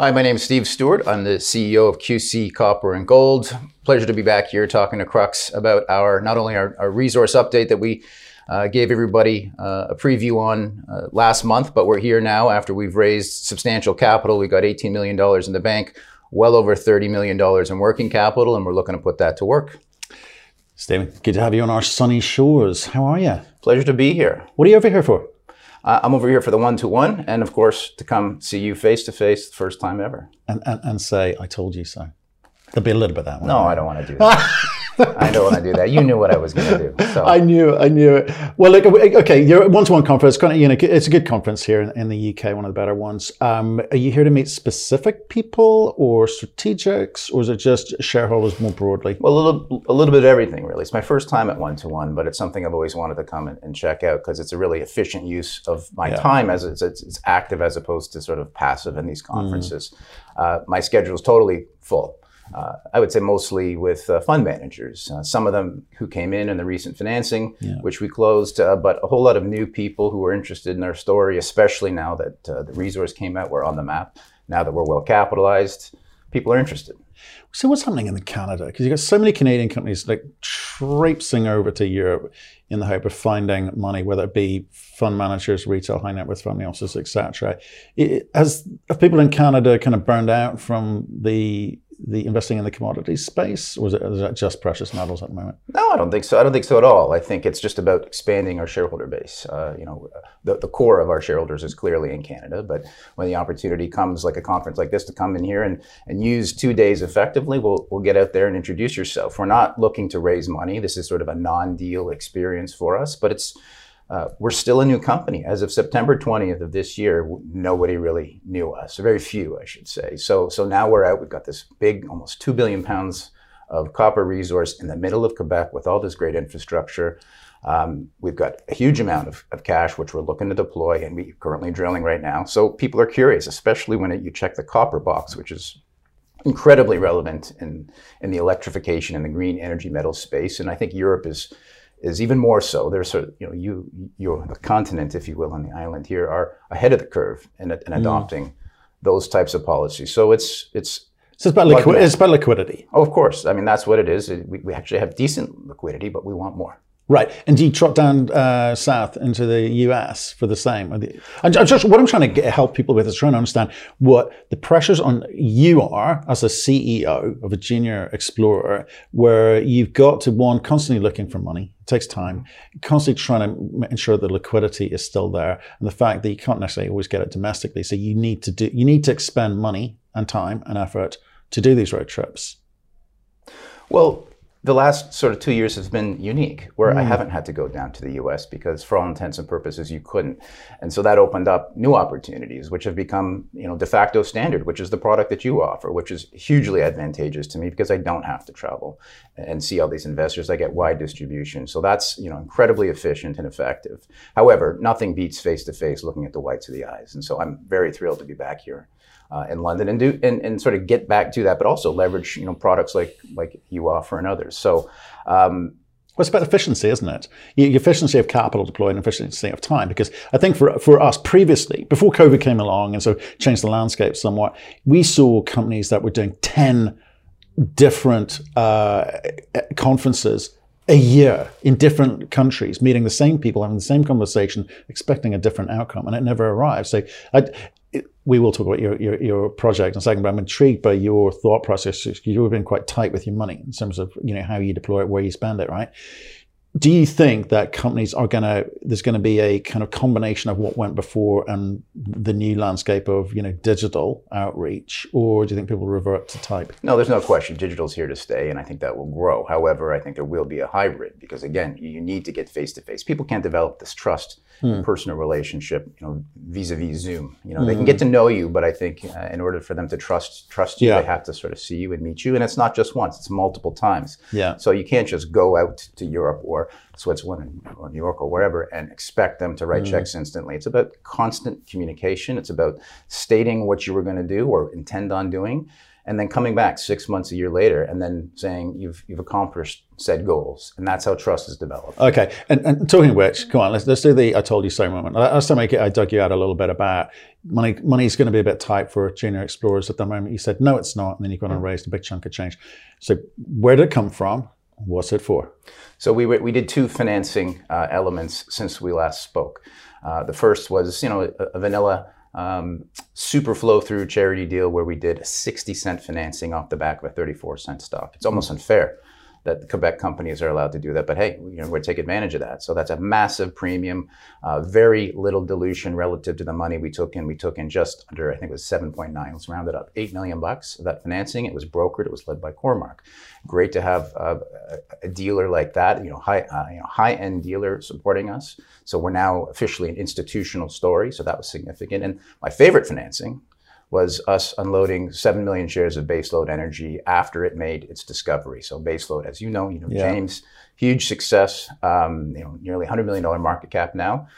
Hi, my name is Steve Stewart. I'm the CEO of QC Copper and Gold. Pleasure to be back here talking to Crux about our not only our, our resource update that we uh, gave everybody uh, a preview on uh, last month, but we're here now after we've raised substantial capital. We got $18 million in the bank, well over $30 million in working capital, and we're looking to put that to work. Stephen, good to have you on our sunny shores. How are you? Pleasure to be here. What are you over here for? Uh, I'm over here for the one to one, and of course, to come see you face to face the first time ever. And, and, and say, I told you so. There'll be a little bit of that one. No, I don't want to do that. I don't want to do that. You knew what I was going to do. So. I knew, I knew it. Well, look, okay, you're at one-to-one conference. Kind of, you know, it's a good conference here in, in the UK, one of the better ones. Um, are you here to meet specific people or strategics, or is it just shareholders more broadly? Well, a little, a little bit of everything, really. It's my first time at one-to-one, but it's something I've always wanted to come and, and check out because it's a really efficient use of my yeah. time as it's, it's, it's, active as opposed to sort of passive in these conferences. Mm. Uh, my schedule is totally full uh, I would say mostly with uh, fund managers. Uh, some of them who came in in the recent financing, yeah. which we closed, uh, but a whole lot of new people who were interested in our story, especially now that uh, the resource came out, we're on the map. Now that we're well capitalized, people are interested. So what's happening in Canada? Because you've got so many Canadian companies like traipsing over to Europe in the hope of finding money, whether it be fund managers, retail, high net worth family offices, etc. Has have people in Canada kind of burned out from the the investing in the commodities space, or is it, is it just precious metals at the moment? No, I don't think so. I don't think so at all. I think it's just about expanding our shareholder base. Uh, you know, the, the core of our shareholders is clearly in Canada, but when the opportunity comes, like a conference like this, to come in here and, and use two days effectively, we'll, we'll get out there and introduce yourself. We're not looking to raise money. This is sort of a non-deal experience for us, but it's uh, we're still a new company. As of September 20th of this year, nobody really knew us, very few, I should say. So, so now we're out. We've got this big, almost 2 billion pounds of copper resource in the middle of Quebec with all this great infrastructure. Um, we've got a huge amount of, of, cash, which we're looking to deploy, and we're currently drilling right now. So people are curious, especially when it, you check the copper box, which is incredibly relevant in, in the electrification and the green energy metal space. And I think Europe is is even more so. There's sort of, you know, you, you, the continent, if you will, on the island here are ahead of the curve in, in mm. adopting those types of policies. So it's, it's, so it's about, liqui- it's about liquidity. Oh, of course. I mean, that's what it is. We, we actually have decent liquidity, but we want more. Right. And do you trot down uh, south into the US for the same? I'm just, what I'm trying to get, help people with is trying to understand what the pressures on you are as a CEO of a junior explorer, where you've got to, one, constantly looking for money. It takes time. Constantly trying to ensure the liquidity is still there. And the fact that you can't necessarily always get it domestically. So you need to do, you need to expend money and time and effort to do these road trips. Well, the last sort of two years has been unique where mm. I haven't had to go down to the US because for all intents and purposes you couldn't. And so that opened up new opportunities which have become, you know, de facto standard, which is the product that you offer, which is hugely advantageous to me because I don't have to travel and see all these investors. I get wide distribution. So that's, you know, incredibly efficient and effective. However, nothing beats face to face looking at the whites of the eyes. And so I'm very thrilled to be back here uh, in London and do and, and sort of get back to that, but also leverage you know products like like you offer and others. So. Um, well, it's about efficiency, isn't it? The efficiency of capital deployed and efficiency of time. Because I think for, for us previously, before COVID came along and so changed the landscape somewhat, we saw companies that were doing 10 different uh, conferences a year in different countries, meeting the same people, having the same conversation, expecting a different outcome, and it never arrived. So I, we will talk about your, your, your, project in a second, but I'm intrigued by your thought process. because You've been quite tight with your money in terms of you know how you deploy it, where you spend it, right? do you think that companies are going to there's going to be a kind of combination of what went before and the new landscape of you know digital outreach or do you think people revert to type no there's no question digital's here to stay and i think that will grow however i think there will be a hybrid because again you need to get face to face people can't develop this trust hmm. personal relationship you know vis-a-vis zoom you know hmm. they can get to know you but i think uh, in order for them to trust trust you yeah. they have to sort of see you and meet you and it's not just once it's multiple times yeah so you can't just go out to europe or Switzerland or New York or wherever and expect them to write mm. checks instantly. It's about constant communication. It's about stating what you were going to do or intend on doing and then coming back six months, a year later, and then saying you've you've accomplished said goals, and that's how trust is developed. Okay, and, and talking of which, come on, let's let's do the I told you so moment. Last time I, I dug you out a little bit about money. Money's going to be a bit tight for junior explorers at the moment. You said no, it's not, and then you've gone and raised a big chunk of change. So where did it come from? What's it for? So we we did two financing uh, elements since we last spoke. Uh, the first was you know a, a vanilla um, super flow through charity deal where we did a 60 cent financing off the back of a 34 cent stock. It's almost unfair that Quebec companies are allowed to do that. But hey, you know, we take advantage of that. So that's a massive premium, uh, very little dilution relative to the money we took in. We took in just under, I think it was 7.9. Let's round it up, eight million bucks of that financing. It was brokered. It was led by Cormark. Great to have uh, a dealer like that, you know, high, uh, you know, high end dealer supporting us. So we're now officially an institutional story. So that was significant. And my favorite financing was us unloading 7 million shares of baseload energy after it made its discovery. So baseload, as you know, you know, yeah. James, huge success, um, you know, nearly $100 million market cap now.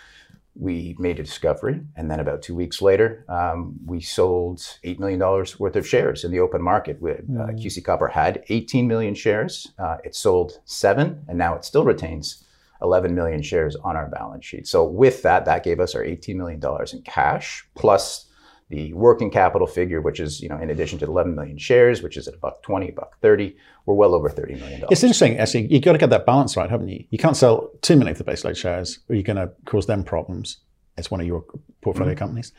We made a discovery, and then about two weeks later, um, we sold $8 million worth of shares in the open market. With, uh, mm. QC Copper had 18 million shares. Uh, it sold seven, and now it still retains 11 million shares on our balance sheet. So with that, that gave us our $18 million in cash, plus the working capital figure, which is, you know, in addition to the 11 million shares, which is at about 20, buck 30, we're well over $30 million. It's interesting, actually. You've got to get that balance right, haven't you? You can't sell too many of the baseload shares or you're going to cause them problems. It's one of your portfolio mm-hmm. companies.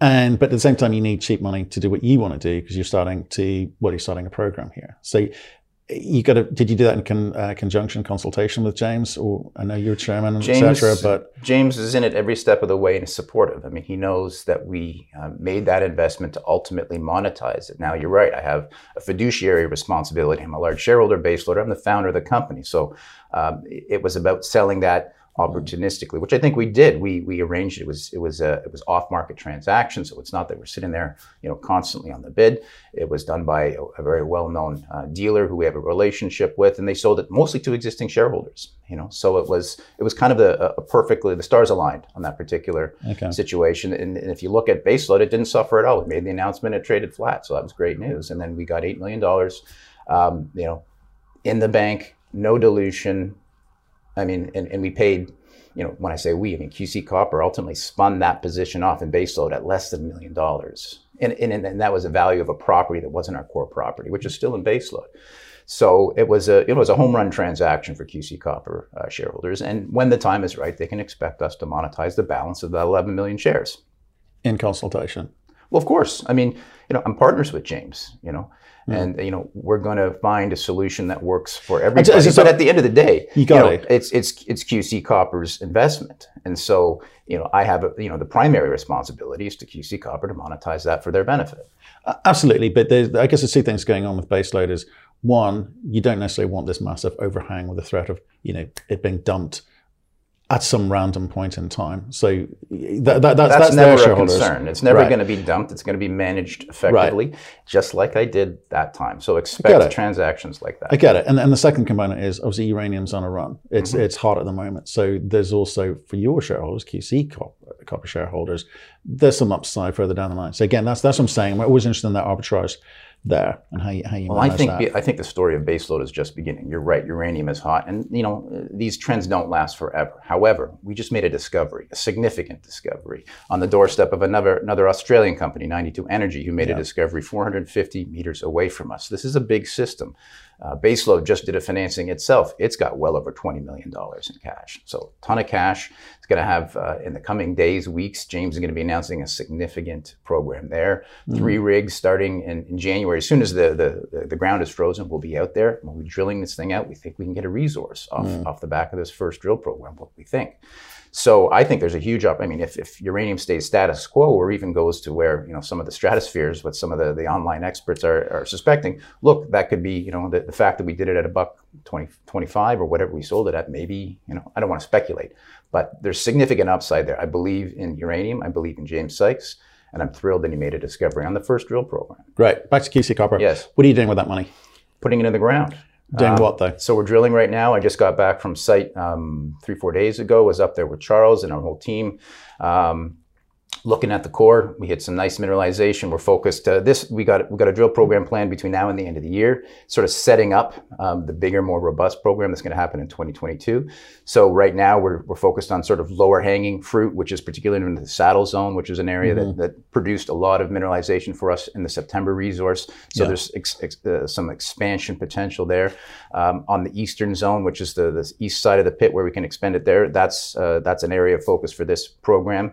And, but at the same time, you need cheap money to do what you want to do because you're starting to, well, you're starting a program here. So you got to did you do that in con, uh, conjunction consultation with james? Or i know you're chairman etc but james is in it every step of the way and is supportive. I mean he knows that we uh, made that investment to ultimately monetize it. Now you're right i have a fiduciary responsibility. I'm a large shareholder base loader i'm the founder of the company. So um, it was about selling that opportunistically, which I think we did. We we arranged it was it was a it was off market transaction, so it's not that we're sitting there you know constantly on the bid. It was done by a, a very well known uh, dealer who we have a relationship with, and they sold it mostly to existing shareholders. You know, so it was it was kind of a, a perfectly the stars aligned on that particular okay. situation. And, and, if you look at baseload, it didn't suffer at all. We made the announcement, it traded flat, so that was great news. And then we got eight million dollars, um, you know, in the bank, no dilution I mean, and, and we paid, you know, when I say we, I mean QC Copper ultimately spun that position off in baseload at less than a million dollars. And, and, and that was a value of a property that wasn't our core property, which is still in baseload. So it was a it was a home run transaction for QC Copper uh, shareholders. And when the time is right, they can expect us to monetize the balance of the 11 million shares. In consultation. Well, of course. I mean, you know, I'm partners with James. You know. And you know we're going to find a solution that works for everybody. So, but at the end of the day, you, got you know, it. it's it's it's QC Copper's investment, and so you know I have a, you know the primary responsibility is to QC Copper to monetize that for their benefit. Uh, absolutely, but I guess there's two things going on with baseload. Is one, you don't necessarily want this massive overhang with the threat of you know it being dumped at some random point in time. So that, that, that's, that's, that's never a concern. It's never right. going to be dumped. It's going to be managed effectively, right. just like I did that time. So expect transactions like that. I get it. And, and the second component is obviously uranium's on a run. It's mm-hmm. it's hot at the moment. So there's also for your shareholders, QC copper, copper shareholders, there's some upside further down the line. So again, that's that's what I'm saying. I'm always interested in that arbitrage there and how you, how you well, I think that. I think the story of baseload is just beginning. You're right. Uranium is hot, and you know these trends don't last forever. However, we just made a discovery, a significant discovery, on the doorstep of another another Australian company, 92 Energy, who made yeah. a discovery 450 meters away from us. This is a big system. Uh, Baseload just did a financing itself. It's got well over $20 million in cash. So a ton of cash. It's going to have, uh, in the coming days, weeks, James is going to be announcing a significant program there. Mm-hmm. Three rigs starting in, in, January. As soon as the, the, the ground is frozen, we'll be out there. We'll be drilling this thing out. We think we can get a resource off, mm-hmm. off the back of this first drill program, what we think. So I think there's a huge up. I mean, if, if uranium stays status quo or even goes to where, you know, some of the stratospheres, what some of the, the online experts are, are suspecting, look, that could be, you know, the, the fact that we did it at a buck 20, 25 or whatever we sold it at, maybe, you know, I don't want to speculate, but there's significant upside there. I believe in uranium. I believe in James Sykes. And I'm thrilled that he made a discovery on the first drill program. Right. Back to QC Copper. Yes. What are you doing with that money? Putting it in the ground. Doing um, what though? So we're drilling right now. I just got back from site um, three, four days ago. Was up there with Charles and our whole team. Um, looking at the core, we hit some nice mineralization. We're focused. Uh, this we got we got a drill program planned between now and the end of the year, sort of setting up um, the bigger, more robust program that's going to happen in 2022. So right now we're, we're focused on sort of lower hanging fruit, which is particularly in the saddle zone, which is an area mm-hmm. that, that produced a lot of mineralization for us in the September resource. So yeah. there's ex, ex, uh, some expansion potential there um, on the eastern zone, which is the, the east side of the pit where we can expand it there. That's uh, that's an area of focus for this program.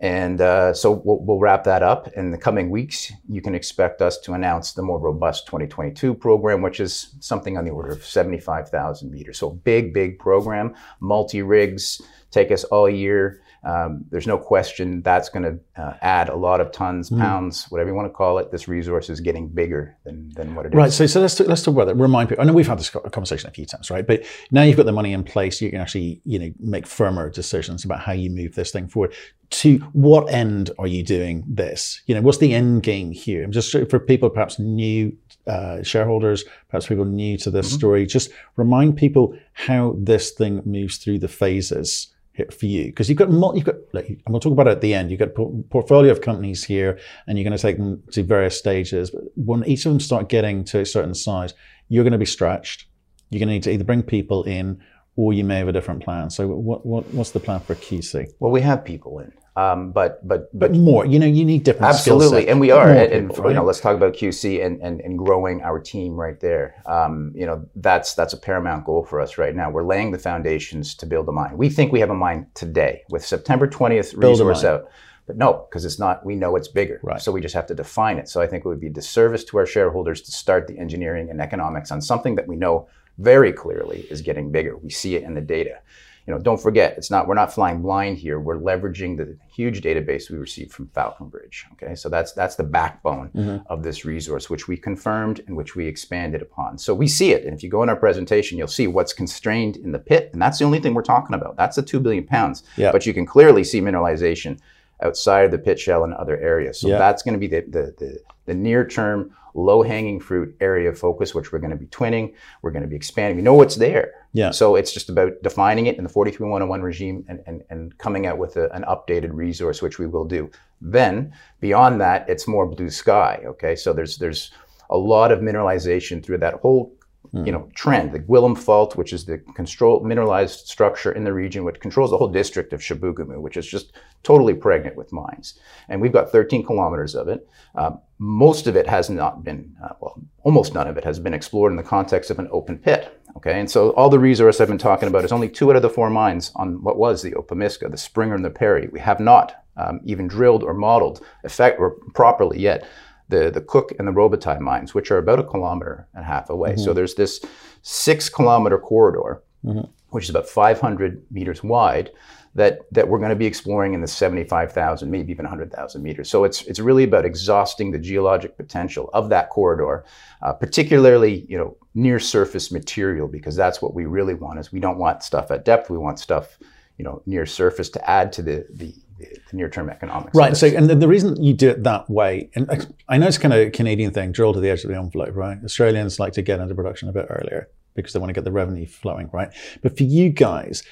And uh, so we'll, we'll, wrap that up. In the coming weeks, you can expect us to announce the more robust 2022 program, which is something on the order of 75,000 meters. So big, big program, multi rigs, take us all year. Um, there's no question that's going to uh, add a lot of tons, mm. pounds, whatever you want to call it. This resource is getting bigger than, than what it right, is. Right. So, so let's, let's talk about that. Remind people. I know we've had this conversation a few times, right? But now you've got the money in place, you can actually you know make firmer decisions about how you move this thing forward. To what end are you doing this? You know, what's the end game here? Just for people perhaps new uh, shareholders, perhaps people new to this mm-hmm. story, just remind people how this thing moves through the phases for you. Because you've got you've got like, and we'll talk about it at the end. You've got a portfolio of companies here and you're going to take them to various stages. But when each of them start getting to a certain size you're going to be stretched. You're going to need to either bring people in or you may have a different plan. So what, what what's the plan for qc well we have people in um, but but but more, you know, you need different absolutely, and we are, and, and people, you know, let's talk about QC and, and, and growing our team right there. Um, you know, that's that's a paramount goal for us right now. We're laying the foundations to build a mine. We think we have a mine today with September twentieth resource out. But no, because it's not, we know it's bigger. Right. So we just have to define it. So I think it would be a disservice to our shareholders to start the engineering and economics on something that we know very clearly is getting bigger. We see it in the data you know, don't forget, it's not we're not flying blind here. We're leveraging the huge database we received from Falconbridge. Okay, so that's that's the backbone mm-hmm. of this resource, which we confirmed and which we expanded upon. So we see it, and if you go in our presentation, you'll see what's constrained in the pit, and that's the only thing we're talking about. That's the two billion pounds. Yeah. But you can clearly see mineralization outside of the pit shell and other areas. So yeah. that's going to be the, the, the, the near term, low hanging fruit area of focus, which we're going to be twinning. We're going to be expanding. We know what's there. Yeah. So it's just about defining it in the 43101 regime and, and, and coming out with a, an updated resource, which we will do. Then beyond that, it's more blue sky. Okay. So there's, there's a lot of mineralization through that whole you know, trend, the Gwillim Fault, which is the control, mineralized structure in the region, which controls the whole district of Chibougamau, which is just totally pregnant with mines. And we've got 13 kilometers of it. Um, most of it has not been, uh, well, almost none of it has been explored in the context of an open pit. Okay, and so all the resource I've been talking about is only two out of the four mines on what was the Opemiska, the Springer and the Perry. We have not um, even drilled or modeled effect or properly yet the, the Cook and the Robitaille mines, which are about a kilometer and a half away. Mm-hmm. So there's this six kilometer corridor, mm-hmm. which is about 500 meters wide, that, that we're going to be exploring in the 75,000, maybe even 100,000 meters. So it's, it's really about exhausting the geologic potential of that corridor, uh, particularly you know, near surface material, because that's what we really want is we don't want stuff at depth, we want stuff you know, near surface to add to the, the the near-term economics. Right. So, and the, the, reason you do it that way, and I know it's kind of a Canadian thing, drill to the edge of the envelope, right? Australians like to get into production a bit earlier because they want to get the revenue flowing, right? But for you guys,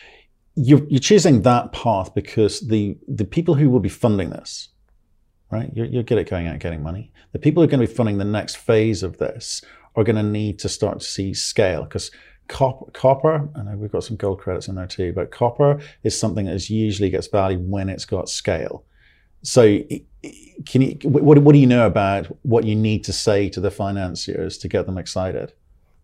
you're, you're choosing that path because the the people who will be funding this, right? You're, you're good at going out and getting money. The people who are going to be funding the next phase of this are going to need to start to see scale because Copper, copper, I know we've got some gold credits in there too, but copper is something that usually gets valued when it's got scale. So, can you what, what do you know about what you need to say to the financiers to get them excited?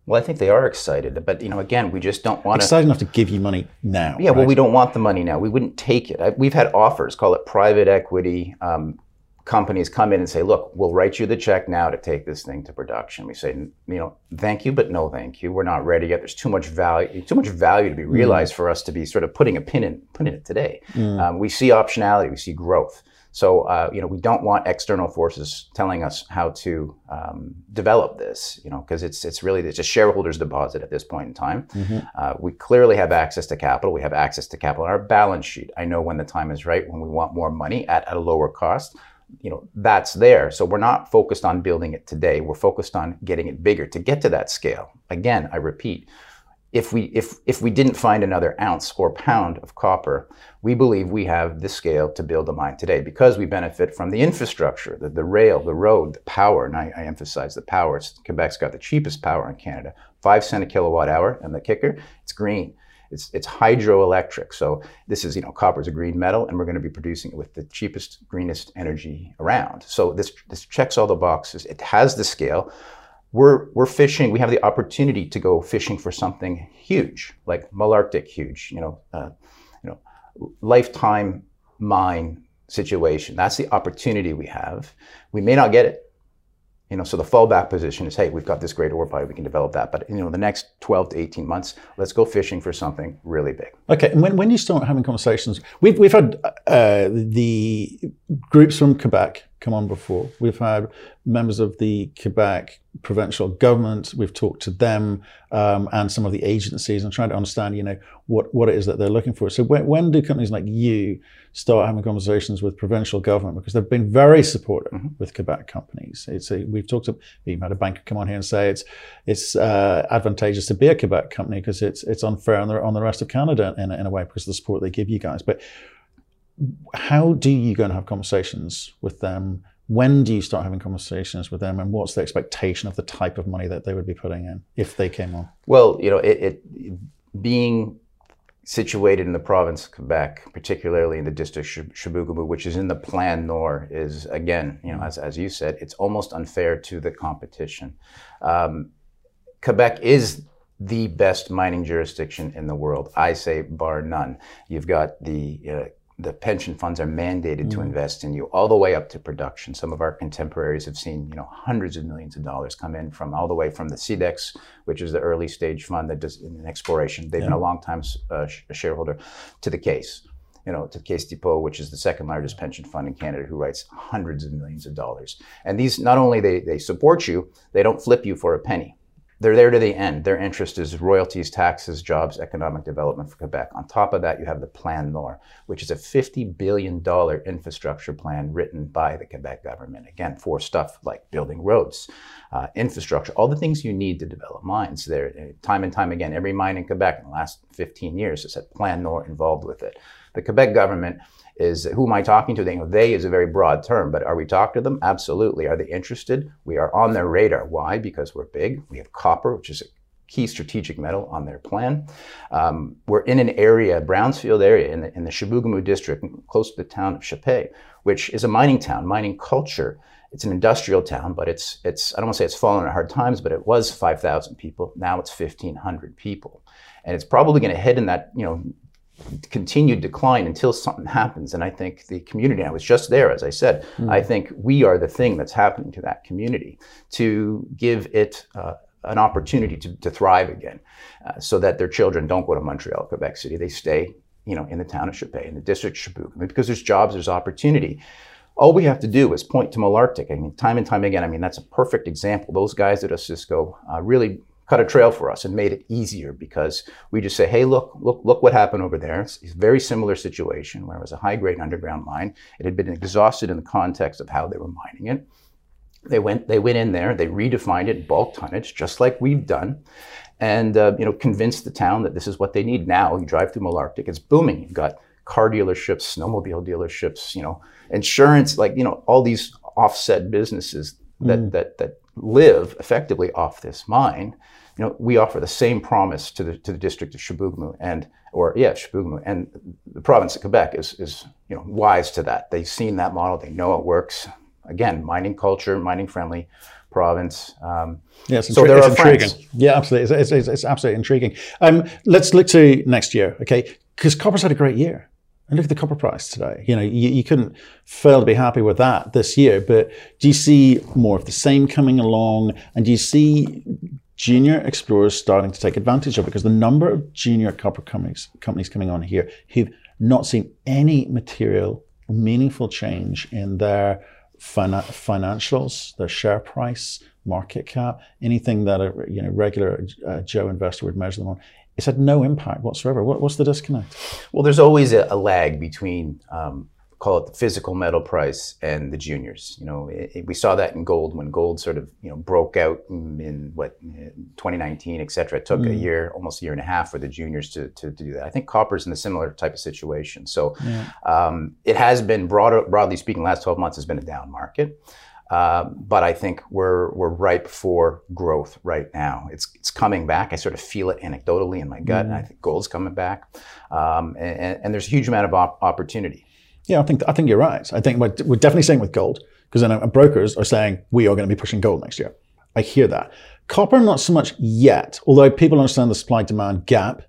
Well, I think they are excited, but you know, again, we just don't want excited enough to give you money now. Yeah, right? well, we don't want the money now. We wouldn't take it. I, we've had offers, call it private equity, um, companies come in and say, look, we'll write you the check now to take this thing to production. We say, you know, thank you, but no thank you. We're not ready yet. There's too much value, too much value to be mm. realized mm. for us to be sort of putting a pin in, putting it today. Mm. Um, we see optionality, we see growth. So, uh, you know, we don't want external forces telling us how to um, develop this, you know, because it's it's really it's a shareholders deposit at this point in time. Mm-hmm. Uh, we clearly have access to capital. We have access to capital on our balance sheet. I know when the time is right, when we want more money at, at a lower cost you know that's there. So we're not focused on building it today. We're focused on getting it bigger. To get to that scale again i repeat if we if if we didn't find another ounce or pound of copper, we believe we have the scale to build a mine today because we benefit from the infrastructure, the, the rail, the road, the power, and I, I emphasize the power. It's, Quebec's got the cheapest power in Canada, five cent a kilowatt hour, and the kicker, it's green. It's, it's hydroelectric. So this is, you know, copper is a green metal, and we're going to be producing it with the cheapest, greenest energy around. So this this checks all the boxes. It has the scale we're, we're fishing, we have the opportunity to go fishing for something huge, like Malartic huge, you know, uh, you know, lifetime mine situation. That's the opportunity we have. We may not get it. You know, so the fallback position is, hey, we've got this great ore body, we can develop that. But you know, the next 12 to 18 months, let's go fishing for something really big. Okay, and when, when you start having conversations, we've, we've had uh, the groups from Quebec come on before. We've had members of the Quebec provincial government. We've talked to them um, and some of the agencies and trying to understand, you know, what, what it is that they're looking for. So when, when do companies like you start having conversations with provincial government? Because they've been very supportive mm-hmm. with Quebec companies. It's a, we've talked to, we've had a banker come on here and say it's it's uh, advantageous to be a Quebec company because it's it's unfair on the on the rest of Canada in, in a way because of the support they give you guys. But how do you go and have conversations with them? When do you start having conversations with them, and what's the expectation of the type of money that they would be putting in if they came on? Well, you know, it, it being situated in the province of Quebec, particularly in the district of Chibougamau, which is in the Plan Nord, is again, you know, as, as you said, it's almost unfair to the competition. Um, Quebec is the best mining jurisdiction in the world. I say bar none. You've got the uh, the pension funds are mandated mm. to invest in you all the way up to production. Some of our contemporaries have seen, you know, hundreds of millions of dollars come in from all the way from the SIDEX, which is the early stage fund that does in exploration. They've yeah. been a long time uh, shareholder to the Caisse. You know, to Caisse Depot, which is the second largest pension fund in Canada, who writes hundreds of millions of dollars. And these not only they, they support you, they don't flip you for a penny they're there to the end. Their interest is royalties, taxes, jobs, economic development for Quebec. On top of that, you have the Plan Nord, which is a $50 billion infrastructure plan written by the Quebec government. Again, for stuff like building roads, uh, infrastructure, all the things you need to develop mines. There, time and time again, every mine in Quebec in the last 15 years has had Plan Nord involved with it. The Quebec government is who am I talking to? They, you know, they is a very broad term, but are we talking to them? Absolutely. Are they interested? We are on their radar. Why? Because we're big. We have copper, which is a key strategic metal on their plan. Um, we're in an area, Brownsfield area, in the, in the Chibougamau district, close to the town of Chapais, which is a mining town, mining culture. It's an industrial town, but it's, it's I don't want to say it's fallen on hard times, but it was 5,000 people. Now it's 1,500 people. And it's probably going to head in that, you know, continued decline until something happens. And I think the community, I was just there, as I said, mm. I think we are the thing that's happening to that community to give it uh, an opportunity to, to thrive again uh, so that their children don't go to Montreal, Quebec City. They stay, you know, in the town of Chapais, in the district of Chibougamau, because there's jobs, there's opportunity. All we have to do is point to Malartic. I mean, time and time again, I mean, that's a perfect example. Those guys at Osisko uh, really cut a trail for us and made it easier because we just say, hey, look, look, look what happened over there. It's a very similar situation where it was a high grade underground mine. It had been exhausted in the context of how they were mining it. They went, they went in there, they redefined it, bulk tonnage, just like we've done, and uh, you know, convinced the town that this is what they need. Now you drive through Malartic, it's booming. You've got car dealerships, snowmobile dealerships, you know, insurance, like you know, all these offset businesses that mm. that that live effectively off this mine you know, we offer the same promise to the to the district of Chibougamau and or yeah, Chibougamau and the province of Quebec is is you know wise to that. They've seen that model. They know it works. Again, mining culture, mining friendly province. Um, yes, so there are intriguing. Friends. Yeah, absolutely. It's, it's, it's absolutely intriguing. Um, let's look to next year, okay? Because copper's had a great year. And look at the copper price today. You know, you, you, couldn't fail to be happy with that this year. But do you see more of the same coming along? And do you see junior explorers starting to take advantage of it because the number of junior copper companies, companies coming on here who've not seen any material, meaningful change in their fina- financials, their share price, market cap, anything that a you know regular uh, Joe investor would measure them on. It's had no impact whatsoever. What, what's the disconnect? Well, there's always a, a lag between um, call it the physical metal price and the juniors. You know, it, it, we saw that in gold when gold sort of you know broke out in, in what 2019, et cetera. It took mm. a year, almost a year and a half, for the juniors to, to, to do that. I think copper's in a similar type of situation. So yeah. um, it has been broad, broadly speaking, last 12 months has been a down market. Uh, but I think we're we're ripe for growth right now. It's it's coming back. I sort of feel it anecdotally in my gut, mm. and I think gold's coming back. Um, and, and, there's a huge amount of op- opportunity. Yeah, I think I think you're right. I think we're, we're definitely seeing with gold because then brokers are saying we are going to be pushing gold next year. I hear that. Copper, not so much yet. Although people understand the supply demand gap,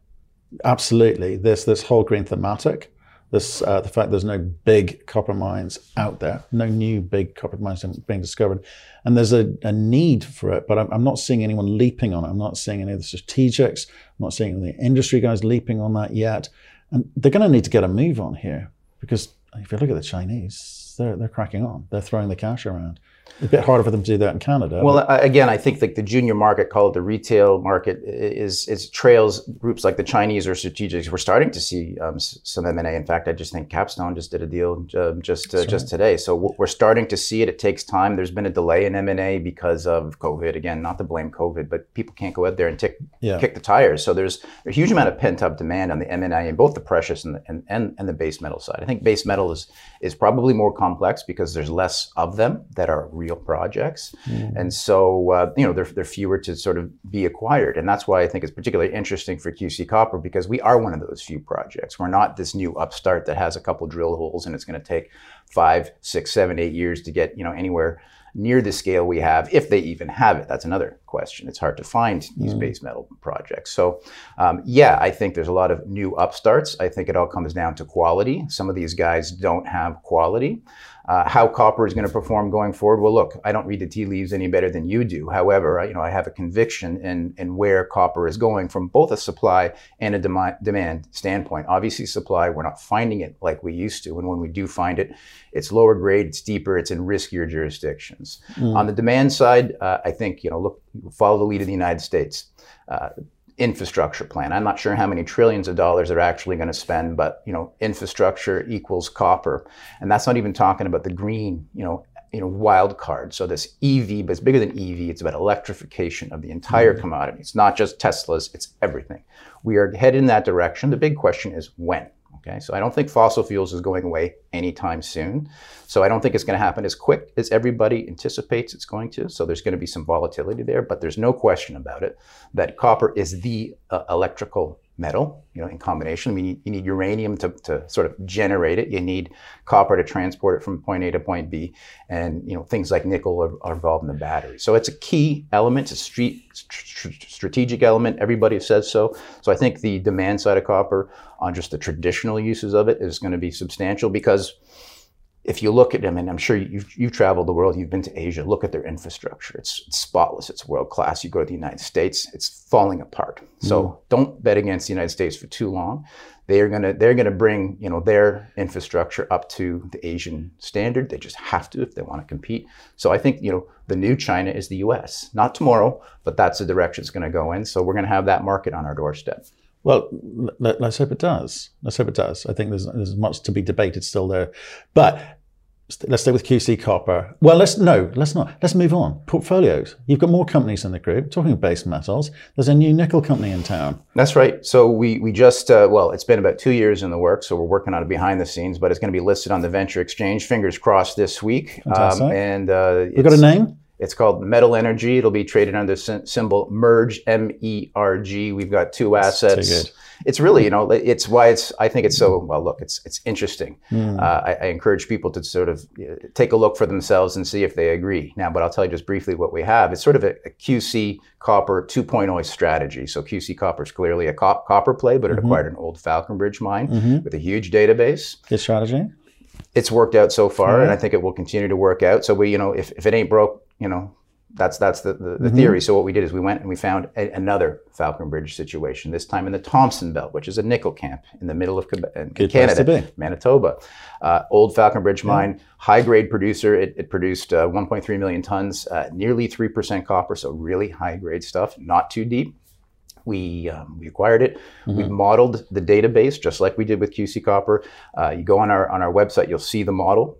absolutely. This this whole green thematic, this uh, the fact there's no big copper mines out there, no new big copper mines being discovered, and there's a, a need for it. But I'm, I'm, not seeing anyone leaping on it. I'm not seeing any of the strategics. I'm not seeing any industry guys leaping on that yet. And they're going to need to get a move on here because if you look at the Chinese, they're, they're cracking on. They're throwing the cash around a bit harder for them to do that in Canada. Well, but. again, I think like the junior market, call it the retail market, is is trails groups like the Chinese or strategics. We're starting to see um, some M and A. In fact, I just think Capstone just did a deal uh, just uh, right. just today. So we're starting to see it. It takes time. There's been a delay in M and A because of COVID. Again, not to blame COVID, but people can't go out there and tick, yeah. kick the tires. So there's a huge amount of pent up demand on the M and A in both the precious and the, and, and, and the base metal side. I think base metal is is probably more complex because there's less of them that are real projects. Mm. And so, uh, you know, they're, they're fewer to sort of be acquired. And that's why I think it's particularly interesting for QC Copper because we are one of those few projects. We're not this new upstart that has a couple drill holes and it's going to take five, six, seven, eight years to get, you know, anywhere near the scale we have, if they even have it. That's another question. It's hard to find these mm. base metal projects. So, um, yeah, I think there's a lot of new upstarts. I think it all comes down to quality. Some of these guys don't have quality. Uh, how copper is going to perform going forward? Well, look, I don't read the tea leaves any better than you do. However, I, you know, I have a conviction in, in where copper is going from both a supply and a dem- demand standpoint. Obviously, supply, we're not finding it like we used to. And when we do find it, it's lower grade, it's deeper, it's in riskier jurisdictions. Mm. On the demand side, uh, I think, you know, look, follow the lead of the United States. Uh, infrastructure plan. I'm not sure how many trillions of dollars they're actually going to spend, but you know, infrastructure equals copper, and that's not even talking about the green, you know, you know, wild card. So this EV, but it's bigger than EV. It's about electrification of the entire mm-hmm. commodity. It's not just Teslas. It's everything. We are headed in that direction. The big question is when. Okay, so I don't think fossil fuels is going away anytime soon. So I don't think it's going to happen as quick as everybody anticipates it's going to. So there's going to be some volatility there, but there's no question about it that copper is the uh, electrical metal, you know, in combination. I mean, you need uranium to, to sort of generate it. You need copper to transport it from point A to point B. And, you know, things like nickel are, are involved in the battery. So it's a key element. It's a street, st- strategic element. Everybody says so. So I think the demand side of copper on just the traditional uses of it is going to be substantial because if you look at them, and I'm sure you've, you've traveled the world, you've been to Asia, look at their infrastructure. It's, it's spotless, it's world class. You go to the United States, it's falling apart. Mm. So don't bet against the United States for too long. They are gonna they're gonna bring you know their infrastructure up to the Asian standard. They just have to if they want to compete. So I think you know the new China is the U.S. Not tomorrow, but that's the direction it's going to go in. So we're going to have that market on our doorstep. Well, let, us hope it does. Let's hope it does. I think there's, there's much to be debated still there. But let's stay with QC Copper. Well, let's no, let's not. Let's move on. Portfolios. You've got more companies in the group. Talking of base metals, there's a new nickel company in town. That's right. So we we just uh, well, it's been about two years in the works, so we're working on it behind the scenes. But it's going to be listed on the Venture Exchange. Fingers crossed this week. Fantastic. Um, and uh, we got a name. It's called Metal Energy. It'll be traded under the symbol Merge, M E R G. We've got two assets. It's really, you know, it's why it's. I think it's so. Well, look, it's it's interesting. Mm. Uh, I, I, encourage people to sort of uh, take a look for themselves and see if they agree. Now, but I'll tell you just briefly what we have. It's sort of a, a QC Copper 2.0 strategy. So QC Copper is clearly a cop- copper play, but it mm-hmm. acquired an old Falconbridge mine mm-hmm. with a huge database. Good strategy it's worked out so far, and I think it will continue to work out. So we, you know, if, if it ain't broke, you know, that's that's the, the, the mm-hmm. theory. So what we did is we went and we found a, another Falconbridge situation. This time in the Thompson Belt, which is a nickel camp in the middle of Canada, Manitoba. Uh, old Falconbridge mine, yeah. high grade producer. It, it produced uh, 1.3 million tons, uh, nearly three percent copper. So really high grade stuff, not too deep. we um, we acquired it. Mm-hmm. We've modeled the database just like we did with QC Copper. Uh, you go on our on our website, you'll see the model.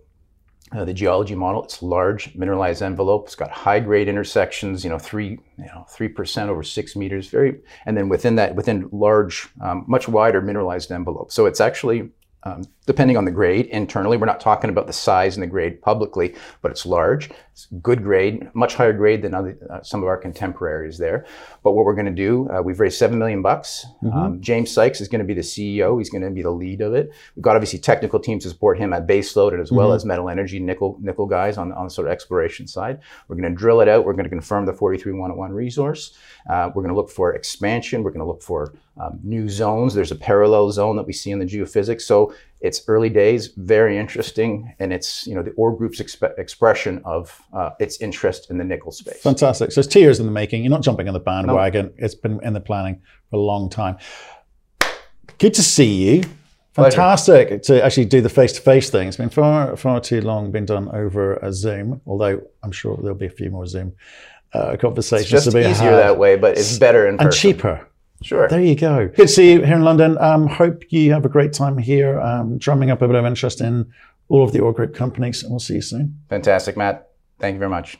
Uh, the geology model. It's large mineralized envelope. It's got high grade intersections. You know, three you know three percent over six meters. Very, and then within that, within large, um, much wider mineralized envelope. So it's actually um, depending on the grade internally. We're not talking about the size and the grade publicly, but it's large. It's good grade, much higher grade than other, uh, some of our contemporaries there. But what we're going to do, uh, we've raised seven million bucks. Mm-hmm. Um, James Sykes is going to be the CEO. He's going to be the lead of it. We've got obviously technical teams to support him at baseload and as well mm-hmm. as metal energy nickel nickel guys on, on the sort of exploration side. We're going to drill it out. We're going to confirm the 43101 resource. Uh, we're going to look for expansion. We're going to look for um, new zones. There's a parallel zone that we see in the geophysics. So it's early days, very interesting, and it's you know the Ore Group's exp- expression of uh, its interest in the nickel space. Fantastic. So it's two years in the making. You're not jumping on the bandwagon. No. It's been in the planning for a long time. Good to see you. Fantastic Pleasure. to actually do the face-to-face thing. It's been far, far too long been done over a Zoom. Although I'm sure there'll be a few more Zoom uh, conversations. It's just easier had. that way, but it's better in and cheaper. Sure. There you go. Good to see you here in London. Um, hope you have a great time here, um, drumming up a bit of interest in all of the Ore Group companies, and we'll see you soon. Fantastic, Matt. Thank you very much.